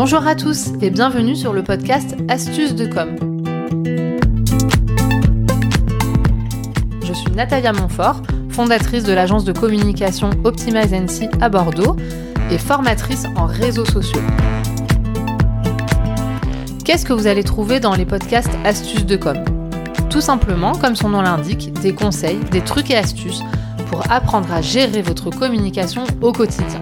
Bonjour à tous et bienvenue sur le podcast Astuces de com. Je suis Natalia Montfort, fondatrice de l'agence de communication Optimize NC à Bordeaux et formatrice en réseaux sociaux. Qu'est-ce que vous allez trouver dans les podcasts Astuces de com? Tout simplement, comme son nom l'indique, des conseils, des trucs et astuces pour apprendre à gérer votre communication au quotidien.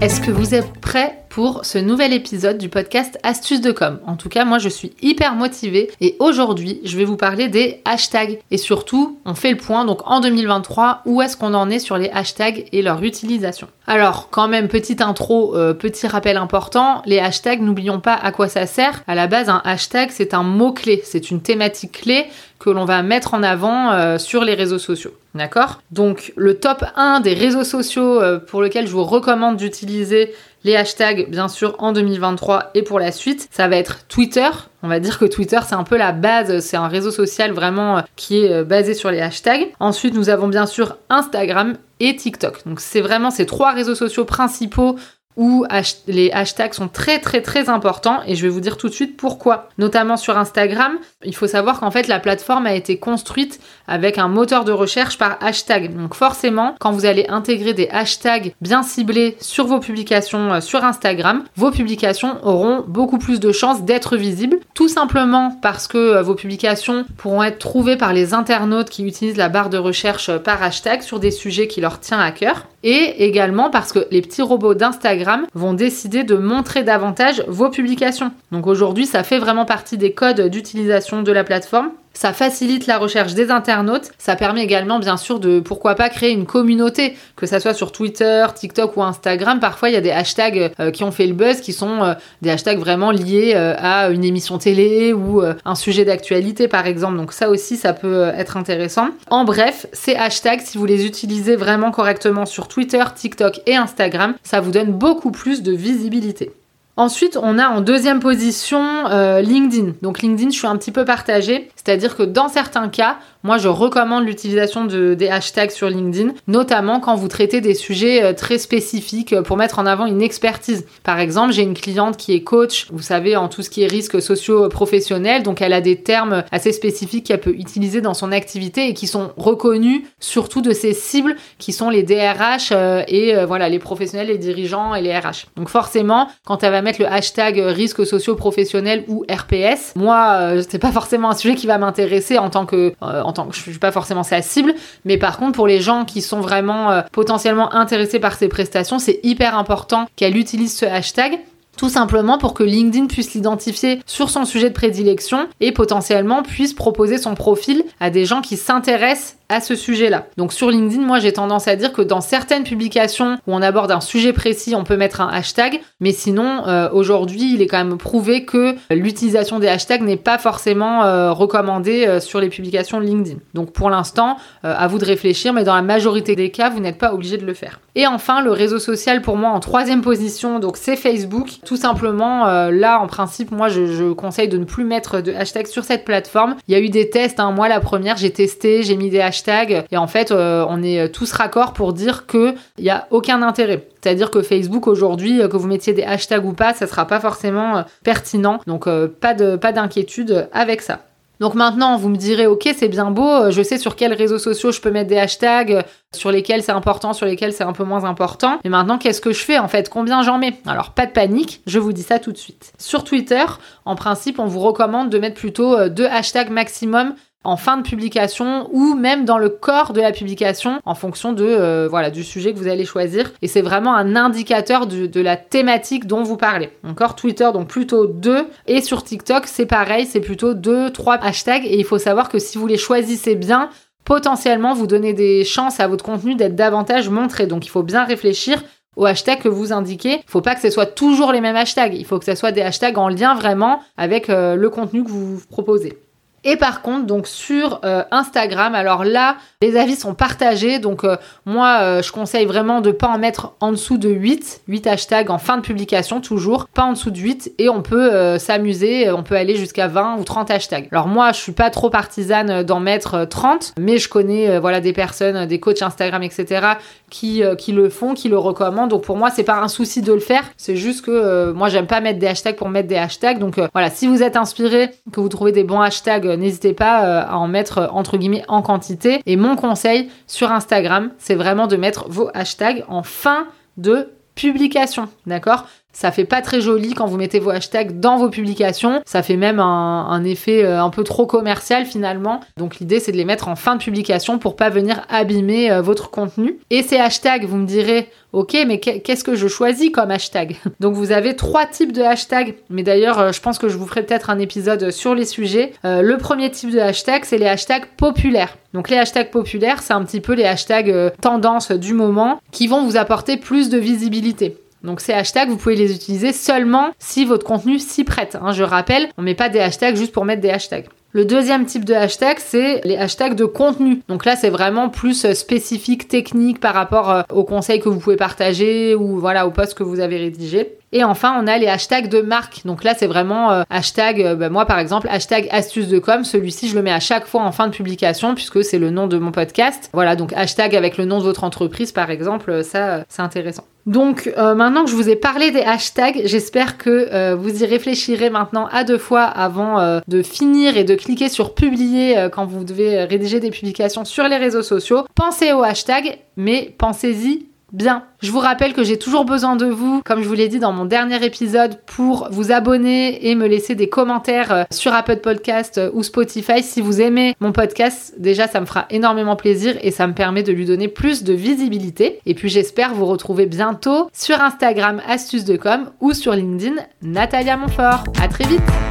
Est-ce que vous êtes prêt pour ce nouvel épisode du podcast Astuces de com En tout cas, moi je suis hyper motivée et aujourd'hui, je vais vous parler des hashtags et surtout, on fait le point donc en 2023, où est-ce qu'on en est sur les hashtags et leur utilisation. Alors, quand même, petite intro, euh, petit rappel important, les hashtags, n'oublions pas à quoi ça sert. À la base, un hashtag, c'est un mot-clé, c'est une thématique clé que l'on va mettre en avant euh, sur les réseaux sociaux. D'accord? Donc le top 1 des réseaux sociaux euh, pour lequel je vous recommande d'utiliser les hashtags, bien sûr, en 2023 et pour la suite, ça va être Twitter. On va dire que Twitter, c'est un peu la base, c'est un réseau social vraiment euh, qui est basé sur les hashtags. Ensuite, nous avons bien sûr Instagram et TikTok. Donc c'est vraiment ces trois réseaux sociaux principaux où les hashtags sont très très très importants et je vais vous dire tout de suite pourquoi. Notamment sur Instagram, il faut savoir qu'en fait la plateforme a été construite avec un moteur de recherche par hashtag. Donc forcément, quand vous allez intégrer des hashtags bien ciblés sur vos publications euh, sur Instagram, vos publications auront beaucoup plus de chances d'être visibles, tout simplement parce que euh, vos publications pourront être trouvées par les internautes qui utilisent la barre de recherche euh, par hashtag sur des sujets qui leur tiennent à cœur et également parce que les petits robots d'Instagram vont décider de montrer davantage vos publications. Donc aujourd'hui, ça fait vraiment partie des codes d'utilisation de la plateforme. Ça facilite la recherche des internautes. Ça permet également, bien sûr, de pourquoi pas créer une communauté, que ça soit sur Twitter, TikTok ou Instagram. Parfois, il y a des hashtags euh, qui ont fait le buzz, qui sont euh, des hashtags vraiment liés euh, à une émission télé ou un sujet d'actualité, par exemple. Donc ça aussi, ça peut être intéressant. En bref, ces hashtags, si vous les utilisez vraiment correctement sur Twitter, TikTok et Instagram, ça vous donne beaucoup plus de visibilité. Ensuite, on a en deuxième position euh, LinkedIn. Donc LinkedIn, je suis un petit peu partagée. C'est-à-dire que dans certains cas, moi, je recommande l'utilisation de, des hashtags sur LinkedIn, notamment quand vous traitez des sujets euh, très spécifiques euh, pour mettre en avant une expertise. Par exemple, j'ai une cliente qui est coach, vous savez, en tout ce qui est risques sociaux professionnels, donc elle a des termes assez spécifiques qu'elle peut utiliser dans son activité et qui sont reconnus surtout de ses cibles qui sont les DRH et voilà, les professionnels, les dirigeants et les RH. Donc forcément, quand elle va mettre le hashtag risques sociaux professionnels ou RPS. Moi, euh, c'est pas forcément un sujet qui va m'intéresser en tant que, euh, en je suis pas forcément sa cible, mais par contre pour les gens qui sont vraiment euh, potentiellement intéressés par ces prestations, c'est hyper important qu'elle utilise ce hashtag tout simplement pour que LinkedIn puisse l'identifier sur son sujet de prédilection et potentiellement puisse proposer son profil à des gens qui s'intéressent à ce sujet-là. Donc sur LinkedIn, moi j'ai tendance à dire que dans certaines publications où on aborde un sujet précis, on peut mettre un hashtag, mais sinon euh, aujourd'hui il est quand même prouvé que l'utilisation des hashtags n'est pas forcément euh, recommandée euh, sur les publications LinkedIn. Donc pour l'instant, à vous de réfléchir, mais dans la majorité des cas, vous n'êtes pas obligé de le faire. Et enfin, le réseau social pour moi en troisième position, donc c'est Facebook. Tout simplement, là en principe, moi je, conseille de ne plus mettre de hashtag sur cette plateforme. Il y a eu des tests, hein. moi la première j'ai testé, j'ai mis des hashtags et en fait euh, on est tous raccord pour dire qu'il n'y a aucun intérêt. C'est-à-dire que Facebook aujourd'hui, euh, que vous mettiez des hashtags ou pas, ça sera pas forcément euh, pertinent. Donc pas d'inquiétude avec ça. Donc maintenant, vous me direz, ok, c'est bien beau, je sais sur quels réseaux sociaux je peux mettre des hashtags, sur lesquels c'est important, sur lesquels c'est un peu moins important. Mais maintenant, qu'est-ce que je fais en fait? Combien j'en mets? Alors, pas de panique, je vous dis ça tout de suite. Sur Twitter, en principe, on vous recommande de mettre plutôt deux hashtags maximum en fin de publication ou même dans le corps de la publication en fonction de euh, voilà du sujet que vous allez choisir et c'est vraiment un indicateur de, la thématique dont vous parlez. Encore Twitter donc plutôt deux et sur TikTok c'est pareil, c'est plutôt deux trois hashtags et il faut savoir que si vous les choisissez bien, potentiellement vous donnez des chances à votre contenu d'être davantage montré. Donc il faut bien réfléchir aux hashtags que vous indiquez. Il faut pas que ce soit toujours les mêmes hashtags, il faut que ce soit des hashtags en lien vraiment avec euh, le contenu que vous proposez. Et par contre, donc sur euh, Instagram, alors là, les avis sont partagés. Donc euh, moi, euh, je conseille vraiment de pas en mettre en dessous de 8, 8 hashtags en fin de publication toujours, pas en dessous de 8 et on peut s'amuser, on peut aller jusqu'à 20 ou 30 hashtags. Alors moi, je suis pas trop partisane d'en mettre 30, mais je connais voilà des personnes, des coachs Instagram, etc. qui qui le font, qui le recommandent. Donc pour moi, c'est pas un souci de le faire. C'est juste que moi, j'aime pas mettre des hashtags pour mettre des hashtags. Donc voilà, si vous êtes inspiré, que vous trouvez des bons hashtags n'hésitez pas euh, à en mettre euh, entre guillemets en quantité. Et mon conseil sur Instagram, c'est vraiment de mettre vos hashtags en fin de publication, d'accord? Ça fait pas très joli quand vous mettez vos hashtags dans vos publications. Ça fait même un, effet un peu trop commercial finalement. Donc l'idée c'est de les mettre en fin de publication pour pas venir abîmer votre contenu. Et ces hashtags, vous me direz, Ok, mais qu'est-ce que je choisis comme hashtag? Donc vous avez trois types de hashtags, mais d'ailleurs euh, je pense que je vous ferai peut-être un épisode sur les sujets. Euh, le premier type de hashtag, c'est les hashtags populaires. Donc les hashtags populaires, c'est un petit peu les hashtags euh, tendance du moment qui vont vous apporter plus de visibilité. Donc ces hashtags, vous pouvez les utiliser seulement si votre contenu s'y prête. Hein. Je rappelle, on met pas des hashtags juste pour mettre des hashtags. Le deuxième type de hashtag, c'est les hashtags de contenu. Donc là, c'est vraiment plus euh, spécifique, technique par rapport euh, aux conseils que vous pouvez partager ou voilà aux posts que vous avez rédigés. Et enfin, on a les hashtags de marque. Donc là, c'est vraiment euh, hashtag, bah, moi par exemple, hashtag astuce de com. Celui-ci, je le mets à chaque fois en fin de publication puisque c'est le nom de mon podcast. Voilà, donc hashtag avec le nom de votre entreprise par exemple, ça, c'est intéressant. Donc euh, maintenant que je vous ai parlé des hashtags, j'espère que euh, vous y réfléchirez maintenant à deux fois avant euh, de finir et de cliquer sur publier quand vous devez rédiger des publications sur les réseaux sociaux. Pensez aux hashtags, mais pensez-y bien. Je vous rappelle que j'ai toujours besoin de vous, comme je vous l'ai dit dans mon dernier épisode, pour vous abonner et me laisser des commentaires euh, sur Apple Podcast euh, ou Spotify. Si vous aimez mon podcast, déjà ça me fera énormément plaisir et ça me permet de lui donner plus de visibilité. Et puis j'espère vous retrouver bientôt sur Instagram Astuces de Com ou sur LinkedIn Natalia Montfort. À très vite